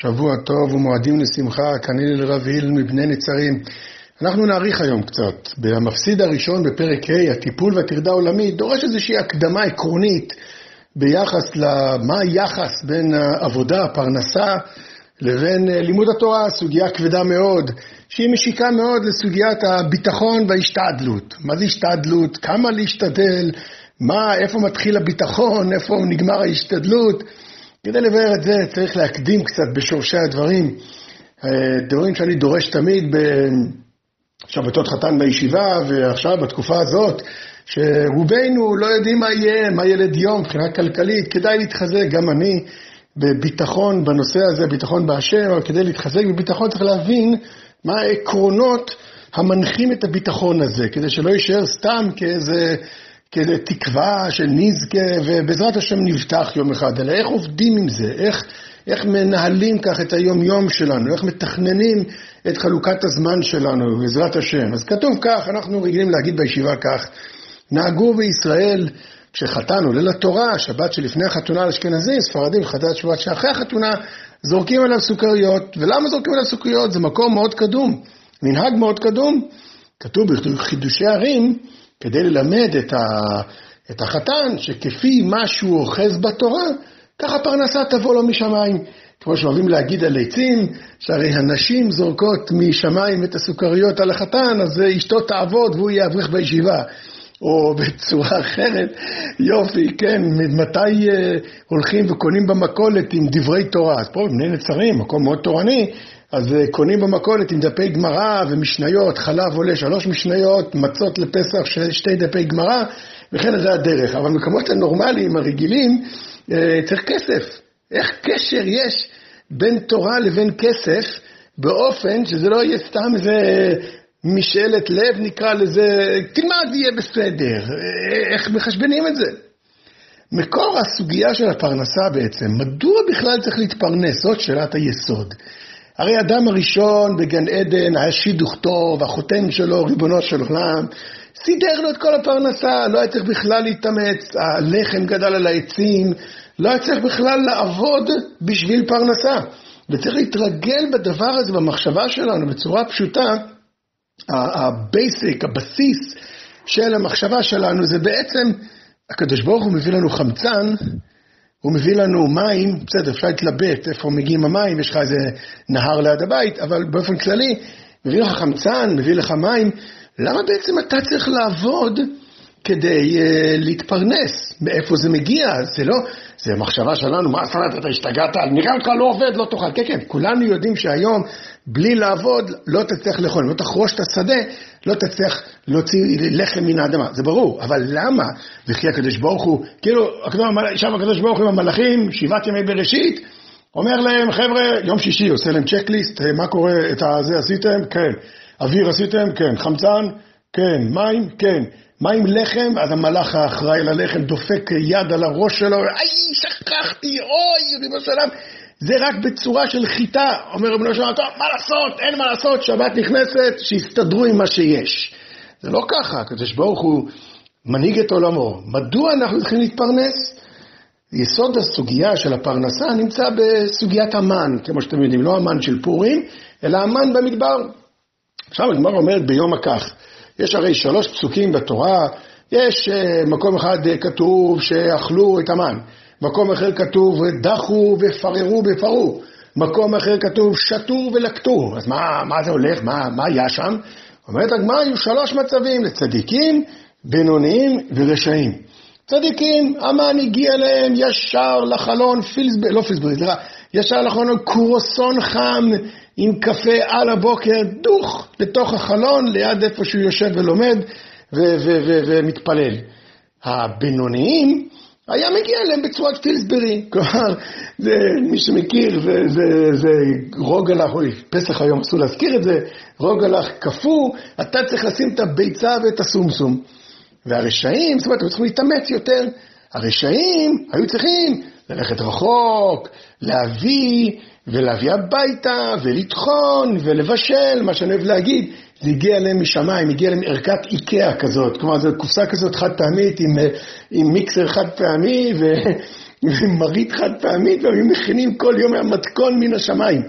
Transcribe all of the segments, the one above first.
שבוע טוב ומועדים לשמחה, כנראה לרב היל מבני נצרים. אנחנו נאריך היום קצת. במפסיד הראשון בפרק ה', הטיפול והטרדה העולמית, דורש איזושהי הקדמה עקרונית ביחס למה היחס בין העבודה, הפרנסה, לבין לימוד התורה, סוגיה כבדה מאוד, שהיא משיקה מאוד לסוגיית הביטחון וההשתעדלות. מה זה השתעדלות? כמה להשתדל? מה, איפה מתחיל הביטחון? איפה נגמר ההשתדלות? כדי לבאר את זה צריך להקדים קצת בשורשי הדברים. אה, דברים שאני דורש תמיד בשבתות חתן בישיבה, ועכשיו בתקופה הזאת, שרובנו לא יודעים מה יהיה, מה ילד יום מבחינה כלכלית, כדאי להתחזק, גם אני, בביטחון בנושא הזה, ביטחון באשר, אבל כדי להתחזק בביטחון צריך להבין מה העקרונות המנחים את הביטחון הזה, כדי שלא יישאר סתם כאיזה כדי תקווה של נזכה, ובעזרת השם נבטח יום אחד, אלא איך עובדים עם זה, איך, איך מנהלים כך את היום-יום שלנו, איך מתכננים את חלוקת הזמן שלנו, בעזרת השם. אז כתוב כך, אנחנו רגילים להגיד בישיבה כך, נהגו בישראל כשחתן עולה לתורה, שבת שלפני החתונה לאשכנזים, ספרדים, חטאת שבת שאחרי החתונה, זורקים עליו סוכריות. ולמה זורקים עליו סוכריות? זה מקום מאוד קדום, מנהג מאוד קדום. כתוב בחידושי ערים, כדי ללמד את, ה, את החתן שכפי מה שהוא אוחז בתורה, ככה פרנסה תבוא לו משמיים. כמו שאוהבים להגיד על עצים, שהרי הנשים זורקות משמיים את הסוכריות על החתן, אז אשתו תעבוד והוא יהיה אברך בישיבה. או בצורה אחרת, יופי, כן, מתי אה, הולכים וקונים במכולת עם דברי תורה? אז פה בני נצרים, מקום מאוד תורני, אז אה, קונים במכולת עם דפי גמרא ומשניות, חלב עולה שלוש משניות, מצות לפסח שתי דפי גמרא, וכן זה הדרך. אבל במקומות הנורמליים, הרגילים, אה, צריך כסף. איך קשר יש בין תורה לבין כסף, באופן שזה לא יהיה סתם איזה משאלת לב, נקרא לזה, תלמד, יהיה בסדר. אה, איך מחשבנים את זה? מקור הסוגיה של הפרנסה בעצם, מדוע בכלל צריך להתפרנס? זאת שאלת היסוד. הרי אדם הראשון בגן עדן היה שידוך טוב, החותן שלו, ריבונו של עולם, סידר לו את כל הפרנסה, לא היה צריך בכלל להתאמץ, הלחם גדל על העצים, לא היה צריך בכלל לעבוד בשביל פרנסה. וצריך להתרגל בדבר הזה, במחשבה שלנו, בצורה פשוטה, ה basic, הבסיס של המחשבה שלנו זה בעצם, הקדוש ברוך הוא מביא לנו חמצן הוא מביא לנו מים, בסדר, אפשר להתלבט איפה מגיעים המים, יש לך איזה נהר ליד הבית, אבל באופן כללי, מביא לך חמצן, מביא לך מים, למה בעצם אתה צריך לעבוד כדי uh, להתפרנס? מאיפה זה מגיע? זה לא, זה מחשבה שלנו, מה זאת אומרת, אתה השתגעת, נראה אותך לא עובד, לא תאכל. כן, כן, כולנו יודעים שהיום, בלי לעבוד, לא תצליח לאכול. אם לא תחרוש את השדה, לא תצליח להוציא לחם מן האדמה. זה ברור, אבל למה? וכי הקדוש ברוך הוא, כאילו, שם הקדוש ברוך הוא עם המלאכים, שבעת ימי בראשית, אומר להם, חבר'ה, יום שישי, עושה להם צ'קליסט, מה קורה, את הזה עשיתם? כן. אוויר עשיתם? כן. חמצן? כן. מים? כן. מה עם לחם? אז המלאך האחראי ללחם דופק יד על הראש שלו, איי, שכחתי, אוי, ריבונו של עולם. זה רק בצורה של חיטה. אומר רבנו שלום, טוב, מה לעשות, אין מה לעשות, שבת נכנסת, שיסתדרו עם מה שיש. זה לא ככה, הקדוש ברוך הוא מנהיג את עולמו. מדוע אנחנו צריכים להתפרנס? יסוד הסוגיה של הפרנסה נמצא בסוגיית המן, כמו שאתם יודעים, לא המן של פורים, אלא המן במדבר. עכשיו הגמר אומרת ביום הכך, יש הרי שלוש פסוקים בתורה, יש אה, מקום אחד אה, כתוב שאכלו את המן, מקום אחר כתוב דחו ופררו בפרו, מקום אחר כתוב שתו ולקטו, אז מה, מה זה הולך, מה, מה היה שם? אומרת הגמרא, היו שלוש מצבים לצדיקים, בינוניים ורשעים. צדיקים, המן הגיע אליהם ישר לחלון, פילסברי, לא פילסברי, סליחה, ישר לחלון קורסון חם עם קפה על הבוקר, דוך לתוך החלון, ליד איפה שהוא יושב ולומד ומתפלל. הבינוניים, היה מגיע אליהם בצורת פילסברי. כלומר, זה, מי שמכיר, זה, זה, זה רוגלח, אוי, פסח היום אסור להזכיר את זה, רוגלח קפוא, אתה צריך לשים את הביצה ואת הסומסום. והרשעים, זאת אומרת, הם צריכים להתאמץ יותר. הרשעים היו צריכים ללכת רחוק, להביא, ולהביא הביתה, ולטחון, ולבשל, מה שאני אוהב להגיד. זה הגיע אליהם משמיים, הגיע אליהם ערכת איקאה כזאת, כלומר זו קופסה כזאת חד פעמית עם, עם מיקסר חד פעמי ו, מרית חד פעמית, והיו מכינים כל יום המתכון מן השמיים.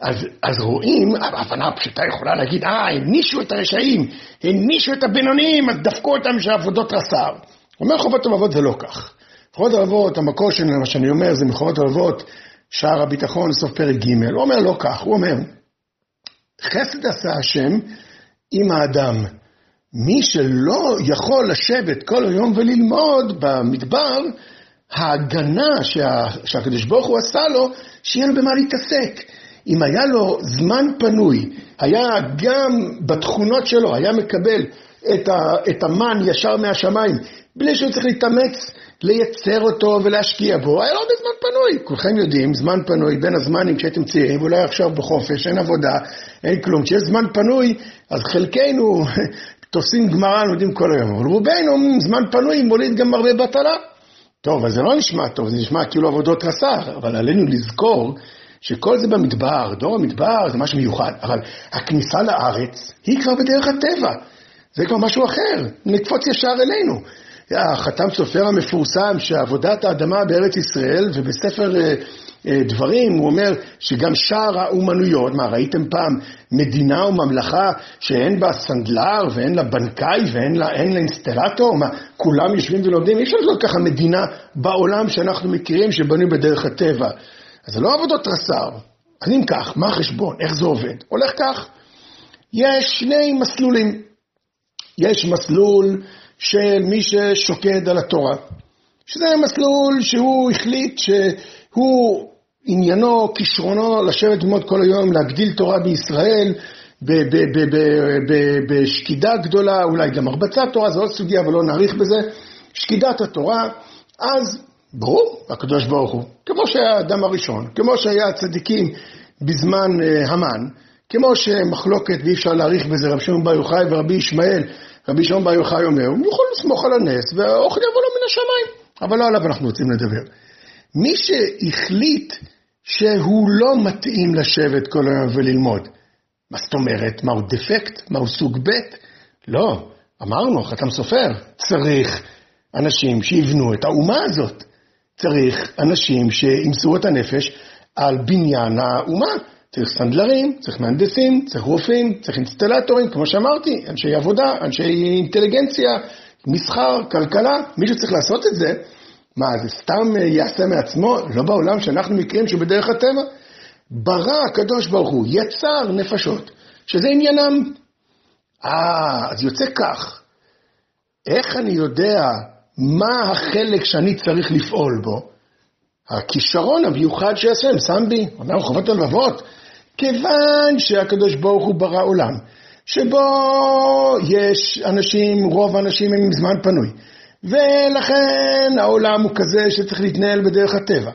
אז, אז רואים, ההבנה הפשוטה יכולה להגיד, אה, הענישו את הרשעים, הענישו את הבינוניים, אז דפקו אותם של עבודות רס"ר. אומר חובות הלבבות זה לא כך. חובות הלבבות, המקור של מה שאני אומר זה מחובות הלבבות, שער הביטחון, סוף פרק ג', הוא אומר לא כך, הוא אומר, חסד עשה השם עם האדם. מי שלא יכול לשבת כל היום וללמוד במדבר, ההגנה שה, שהקדוש ברוך הוא עשה לו, שיהיה לו במה להתעסק. אם היה לו זמן פנוי, היה גם בתכונות שלו, היה מקבל את, ה, את המן ישר מהשמיים, בלי שהוא צריך להתאמץ לייצר אותו ולהשקיע בו, היה לו הרבה זמן פנוי. כולכם יודעים, זמן פנוי בין הזמנים כשהייתם צעירים, אולי עכשיו בחופש, אין עבודה, אין כלום. כשיש זמן פנוי, אז חלקנו תופסים גמרא, לומדים כל היום, אבל רובנו, זמן פנוי מוליד גם הרבה בטלה. טוב, אז זה לא נשמע טוב, זה נשמע כאילו עבודות רס"ר, אבל עלינו לזכור שכל זה במדבר, דור המדבר זה משהו מיוחד, אבל הכניסה לארץ היא כבר בדרך הטבע, זה כבר משהו אחר, נקפוץ ישר אלינו. החתם סופר המפורסם שעבודת האדמה בארץ ישראל ובספר אה, אה, דברים הוא אומר שגם שאר האומנויות, מה ראיתם פעם מדינה או ממלכה שאין בה סנדלר ואין לה בנקאי ואין לה, לה אינסטלטור? מה כולם יושבים ולומדים? אי אפשר לעשות ככה מדינה בעולם שאנחנו מכירים שבונים בדרך הטבע. אז זה לא עבודות רס"ר. אז אם כך, מה החשבון? איך זה עובד? הולך כך, יש שני מסלולים. יש מסלול של מי ששוקד על התורה, שזה מסלול שהוא החליט שהוא עניינו, כישרונו, לשבת ללמוד כל היום, להגדיל תורה בישראל, בשקידה גדולה, אולי גם הרבצת תורה, זו עוד סוגיה, אבל לא נאריך בזה. שקידת התורה, אז ברור, הקדוש ברוך הוא, כמו שהיה האדם הראשון, כמו שהיה הצדיקים בזמן אה, המן, כמו שמחלוקת ואי אפשר להאריך בזה, רבי שמעון בר יוחאי ורבי ישמעאל, רבי שמעון בר יוחאי אומר, הוא יכול לסמוך על הנס והאוכל יבוא לו מן השמיים, אבל לא עליו אנחנו רוצים לדבר. מי שהחליט שהוא לא מתאים לשבת כל היום וללמוד, מה זאת אומרת? מה הוא דפקט? מה הוא סוג ב'? לא, אמרנו, חתם סופר, צריך אנשים שיבנו את האומה הזאת. צריך אנשים שימסרו את הנפש על בניין האומה. צריך סנדלרים, צריך מהנדסים, צריך רופאים, צריך אינסטלטורים, כמו שאמרתי, אנשי עבודה, אנשי אינטליגנציה, מסחר, כלכלה, מישהו צריך לעשות את זה. מה, זה סתם יעשה מעצמו? לא בעולם שאנחנו מכירים שבדרך הטבע. ברא הקדוש ברוך הוא, יצר נפשות, שזה עניינם. אה, אז יוצא כך. איך אני יודע מה החלק שאני צריך לפעול בו? הכישרון המיוחד שיעשה, שם בי, אומר חובת הלבבות, כיוון שהקדוש ברוך הוא ברא עולם, שבו יש אנשים, רוב האנשים הם עם זמן פנוי, ולכן העולם הוא כזה שצריך להתנהל בדרך הטבע.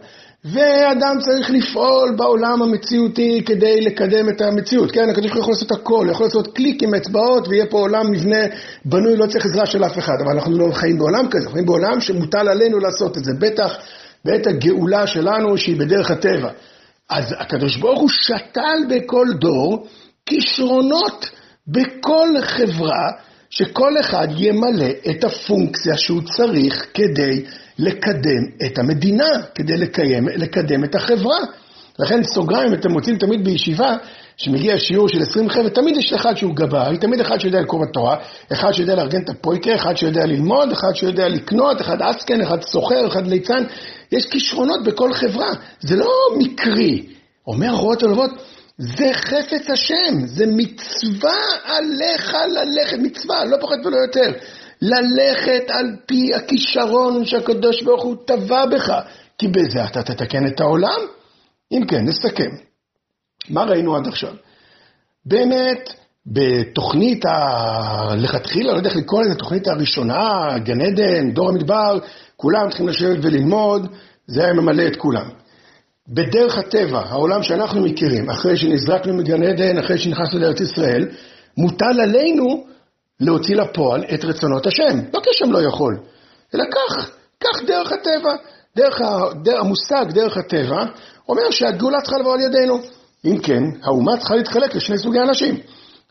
ואדם צריך לפעול בעולם המציאותי כדי לקדם את המציאות. כן, הקדוש ברוך הוא יכול לעשות הכל, יכול לעשות קליק עם אצבעות ויהיה פה עולם מבנה בנוי, לא צריך עזרה של אף אחד. אבל אנחנו לא חיים בעולם כזה, אנחנו חיים בעולם שמוטל עלינו לעשות את זה. בטח בעת הגאולה שלנו שהיא בדרך הטבע. אז הקדוש ברוך הוא שתל בכל דור כישרונות בכל חברה, שכל אחד ימלא את הפונקציה שהוא צריך כדי לקדם את המדינה, כדי לקיים, לקדם את החברה. לכן סוגריים, אתם מוצאים תמיד בישיבה, שמגיע שיעור של 20 חבר'ה, תמיד יש אחד שהוא גבאי, תמיד אחד שיודע לקרוא בתורה, אחד שיודע לארגן את הפויקר, אחד שיודע ללמוד, אחד שיודע לקנות, אחד אסקן, אחד סוחר, אחד ליצן. יש כישרונות בכל חברה, זה לא מקרי. אומר רואות הלוות, זה חפץ השם, זה מצווה עליך ללכת, מצווה, לא פחות ולא יותר. ללכת על פי הכישרון שהקדוש ברוך הוא טבע בך, כי בזה אתה תתקן את העולם. אם כן, נסכם. מה ראינו עד עכשיו? באמת, בתוכנית הלכתחילה, לא יודע איך לקרוא לזה, תוכנית הראשונה, גן עדן, דור המדבר, כולם צריכים לשבת וללמוד, זה היה ממלא את כולם. בדרך הטבע, העולם שאנחנו מכירים, אחרי שנזרקנו מגן עדן, אחרי שנכנסנו לארץ ישראל, מוטל עלינו להוציא לפועל את רצונות השם. לא כי השם לא יכול, אלא כך, כך דרך הטבע. דרך, דרך המושג דרך הטבע אומר שהגאולה צריכה לבוא על ידינו. אם כן, האומה צריכה להתחלק לשני סוגי אנשים.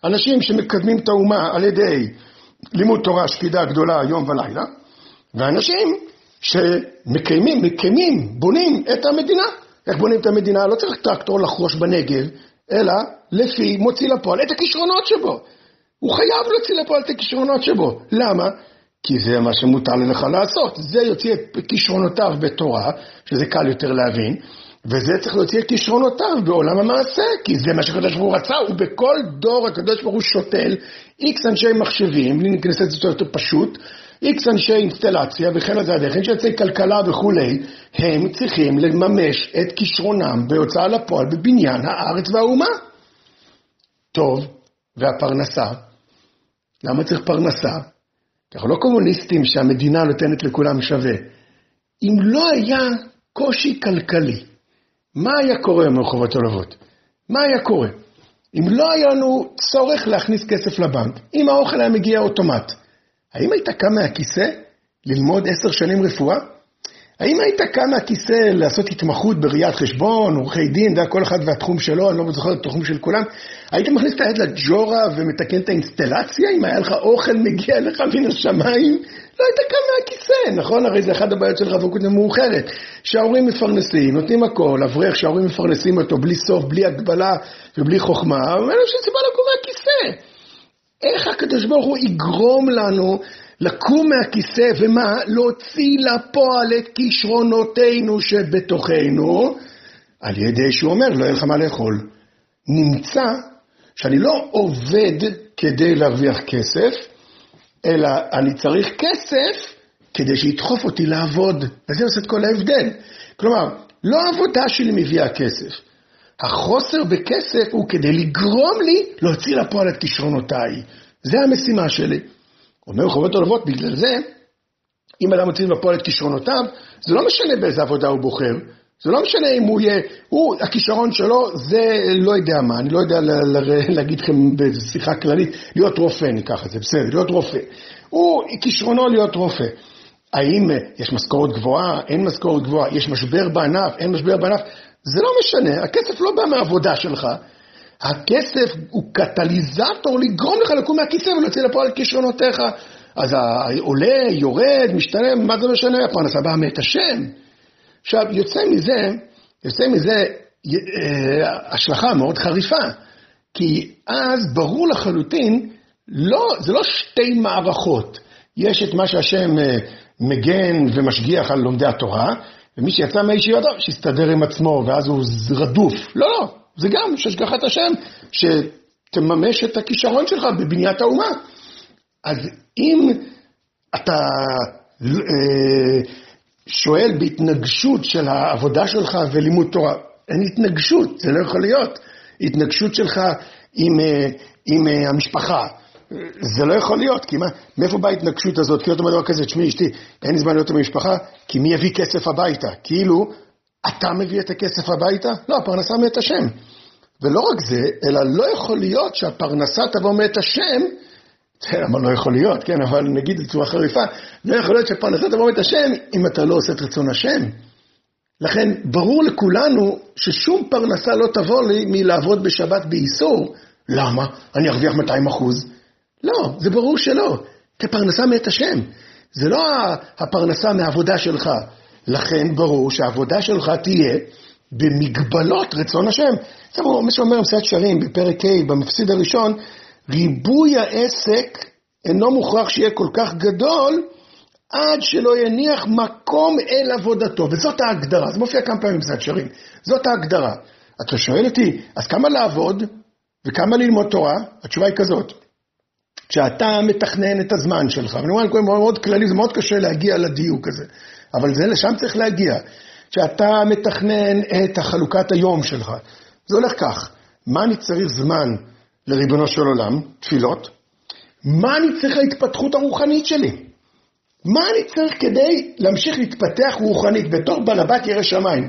אנשים שמקדמים את האומה על ידי לימוד תורה, שקידה גדולה יום ולילה, ואנשים שמקיימים, מקיימים, בונים את המדינה. איך בונים את המדינה? לא צריך טרקטור לחרוש בנגב, אלא לפי מוציא לפועל את הכישרונות שבו. הוא חייב להוציא לפועל את הכישרונות שבו. למה? כי זה מה שמותר לך לעשות. זה יוציא את כישרונותיו בתורה, שזה קל יותר להבין, וזה צריך להוציא את כישרונותיו בעולם המעשה, כי זה מה שהקדוש ברוך הוא רצה, ובכל דור הקדוש ברוך הוא שותל איקס אנשי מחשבים, בלי להיכנס לזה יותר פשוט, איקס אנשי אינסטלציה וכן הדרך, אנשי יוצאי כלכלה וכולי, הם צריכים לממש את כישרונם בהוצאה לפועל בבניין הארץ והאומה. טוב, והפרנסה? למה צריך פרנסה? אנחנו לא קומוניסטים שהמדינה נותנת לכולם שווה. אם לא היה קושי כלכלי, מה היה קורה ברחובות הלוות? מה היה קורה? אם לא היה לנו צורך להכניס כסף לבנק, אם האוכל היה מגיע אוטומט, האם היית קם מהכיסא ללמוד עשר שנים רפואה? האם היית קם מהכיסא לעשות התמחות בראיית חשבון, עורכי דין, זה כל אחד והתחום שלו, אני לא זוכר את התחום של כולם, היית מכניס את היד לג'ורה ומתקן את האינסטלציה, אם היה לך אוכל מגיע לך מן השמיים? לא היית קם מהכיסא, נכון? הרי זה אחת הבעיות של רווקות מאוחרת. שההורים מפרנסים, נותנים הכל, אברך שההורים מפרנסים אותו בלי סוף, בלי הגבלה ובלי חוכמה, ואין לו שום סיבה לקום מהכיסא. איך הקדוש ברוך הוא יגרום לנו לקום מהכיסא, ומה? להוציא לפועל את כישרונותינו שבתוכנו, על ידי שהוא אומר, לא יהיה לך מה לאכול. נמצא שאני לא עובד כדי להרוויח כסף, אלא אני צריך כסף כדי שידחוף אותי לעבוד. וזה עושה את כל ההבדל. כלומר, לא העבודה שלי מביאה כסף. החוסר בכסף הוא כדי לגרום לי להוציא לפועל את כישרונותיי. זה המשימה שלי. אומר חובות עולבות, בגלל זה, אם אדם מוציא לפועל את כישרונותיו, זה לא משנה באיזה עבודה הוא בוחר. זה לא משנה אם הוא יהיה, הוא, הכישרון שלו זה לא יודע מה, אני לא יודע להגיד לכם בשיחה כללית, להיות רופא ניקח את זה, בסדר, להיות רופא. הוא, כישרונו להיות רופא. האם יש משכורת גבוהה, אין משכורת גבוהה, יש משבר בענף, אין משבר בענף, זה לא משנה, הכסף לא בא מהעבודה שלך, הכסף הוא קטליזטור לגרום לך לקום מהכיסא ולהוציא לפועל כישרונותיך. אז העולה, יורד, משתנה, מה זה משנה? הפרנסה באה מאת השם. עכשיו, יוצא מזה, יוצא מזה אה, השלכה מאוד חריפה, כי אז ברור לחלוטין, לא, זה לא שתי מערכות. יש את מה שהשם אה, מגן ומשגיח על לומדי התורה, ומי שיצא מהישיבה, שיסתדר עם עצמו, ואז הוא רדוף. לא, לא, זה גם שהשגחת השם, שתממש את הכישרון שלך בבניית האומה. אז אם אתה אה, שואל בהתנגשות של העבודה שלך ולימוד תורה, אין התנגשות, זה לא יכול להיות. התנגשות שלך עם, אה, עם אה, המשפחה. זה לא יכול להיות, כי מה, מאיפה באה ההתנגשות הזאת? כי אתה אומר דבר כזה, תשמעי אשתי, אין לי זמן להיות עם המשפחה, כי מי יביא כסף הביתה? כאילו, אתה מביא את הכסף הביתה? לא, הפרנסה מאת השם. ולא רק זה, אלא לא יכול להיות שהפרנסה תבוא מאת השם, למה לא יכול להיות, כן, אבל נגיד בצורה חריפה, לא יכול להיות שהפרנסה תבוא מאת השם אם אתה לא עושה את רצון השם. לכן ברור לכולנו ששום פרנסה לא תבוא לי מלעבוד בשבת באיסור. למה? אני ארוויח 200 אחוז. לא, זה ברור שלא. כי פרנסה מאת השם. זה לא הפרנסה מהעבודה שלך. לכן ברור שהעבודה שלך תהיה במגבלות רצון השם. זה מה שאומר מסעד שרים בפרק ה' במפסיד הראשון, ריבוי העסק אינו מוכרח שיהיה כל כך גדול, עד שלא יניח מקום אל עבודתו, וזאת ההגדרה, זה מופיע כמה פעמים במסעד שרים, זאת ההגדרה. אתה שואל אותי, אז כמה לעבוד וכמה ללמוד תורה? התשובה היא כזאת, כשאתה מתכנן את הזמן שלך, ואני אומר, מאוד כללי, זה מאוד קשה להגיע לדיוק הזה, אבל זה, לשם צריך להגיע. כשאתה מתכנן את החלוקת היום שלך, זה הולך כך, מה אני צריך זמן לריבונו של עולם, תפילות? מה אני צריך להתפתחות הרוחנית שלי? מה אני צריך כדי להמשיך להתפתח רוחנית בתור בעל הבת ירא שמיים?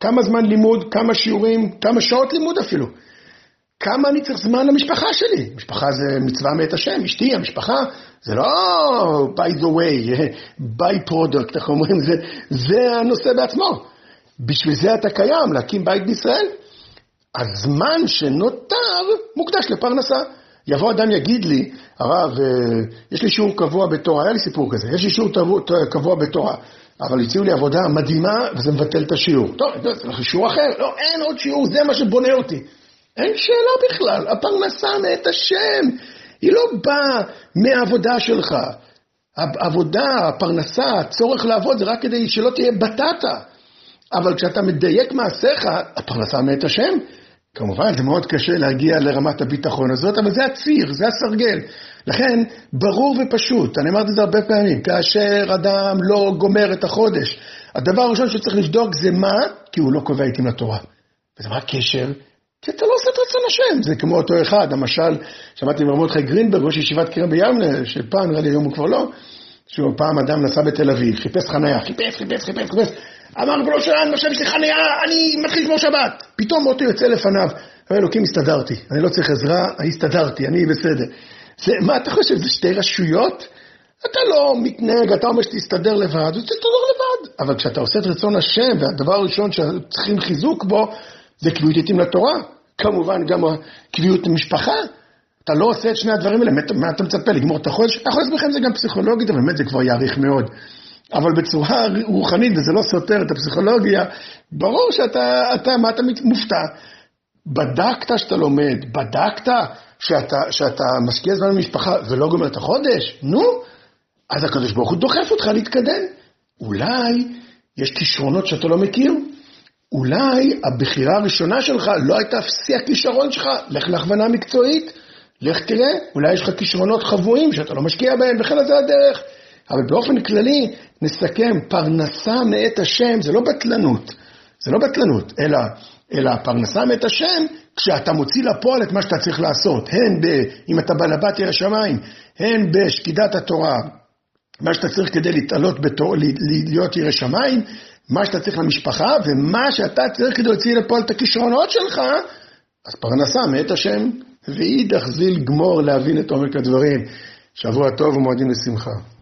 כמה זמן לימוד, כמה שיעורים, כמה שעות לימוד אפילו. כמה אני צריך זמן למשפחה שלי? משפחה זה מצווה מאת השם, אשתי, המשפחה, זה לא by the way, by product, איך אומרים, זה, זה הנושא בעצמו. בשביל זה אתה קיים, להקים בית בישראל. הזמן שנותר מוקדש לפרנסה. יבוא אדם יגיד לי, הרב, אה, יש לי שיעור קבוע בתורה, היה לי סיפור כזה, יש לי שיעור קבוע בתורה, אבל הציעו לי עבודה מדהימה, וזה מבטל את השיעור. טוב, זה שיעור אחר. לא, אין עוד שיעור, זה מה שבונה אותי. אין שאלה בכלל, הפרנסה מאת השם. היא לא באה מהעבודה שלך. העבודה, הפרנסה, הצורך לעבוד, זה רק כדי שלא תהיה בטטה. אבל כשאתה מדייק מעשיך, הפרנסה מאת השם. כמובן, זה מאוד קשה להגיע לרמת הביטחון הזאת, אבל זה הציר, זה הסרגל. לכן, ברור ופשוט, אני אמרתי את זה הרבה פעמים, כאשר אדם לא גומר את החודש, הדבר הראשון שצריך לבדוק זה מה, כי הוא לא קובע עיתים לתורה. וזה מה הקשר? כי אתה לא עושה את רצון השם. זה כמו אותו אחד, המשל, שמעתי מרמודכי גרינברג, ראש ישיבת קרן בימנה, שפעם, נראה לי היום הוא כבר לא, שהוא פעם אדם נסע בתל אביב, חיפש חניה, חיפש, חיפש, חיפש, חיפש, אמר ריבונו שלנו, עכשיו יש לי חניה, אני מתחיל לשמור שבת. פתאום אוטו יוצא לפניו, אומר אלוקים, הסתדרתי, אני לא צריך עזרה, הסתדרתי, אני בסדר. זה, מה אתה חושב, זה שתי רשויות? אתה לא מתנהג, אתה אומר שתסתדר לבד, אז תסתדר לבד. אבל כשאתה עושה את רצון השם, והדבר הראשון שצריכים חיזוק בו, זה קביעות עתים לתורה. כמובן גם קביעות משפחה. אתה לא עושה את שני הדברים האלה, מה אתה מצפה, לגמור את החודש? החודש בכם זה גם פסיכולוגית, אבל באמת זה כבר יאריך מאוד. אבל בצורה רוחנית, וזה לא סותר את הפסיכולוגיה, ברור שאתה, אתה, מה אתה מופתע? בדקת שאתה לומד, בדקת שאתה, שאתה משקיע זמן במשפחה ולא גומר את החודש? נו, אז הקדוש ברוך הוא דוחף אותך להתקדם. אולי יש כישרונות שאתה לא מכיר, אולי הבחירה הראשונה שלך לא הייתה שיא הכישרון שלך, לך להכוונה מקצועית, לך תראה, אולי יש לך כישרונות חבויים שאתה לא משקיע בהם, וכן זה הדרך. אבל באופן כללי, נסכם, פרנסה מאת השם זה לא בטלנות, זה לא בטלנות, אלא, אלא פרנסה מאת השם כשאתה מוציא לפועל את מה שאתה צריך לעשות, הן ב, אם אתה בעל הבת ירא שמיים, הן בשקידת התורה, מה שאתה צריך כדי להתעלות, בתור, להיות ירא שמיים, מה שאתה צריך למשפחה, ומה שאתה צריך כדי להוציא לפועל את הכישרונות שלך, אז פרנסה מאת השם, ואידך זיל גמור להבין את עומק הדברים. שבוע טוב ומועדים לשמחה.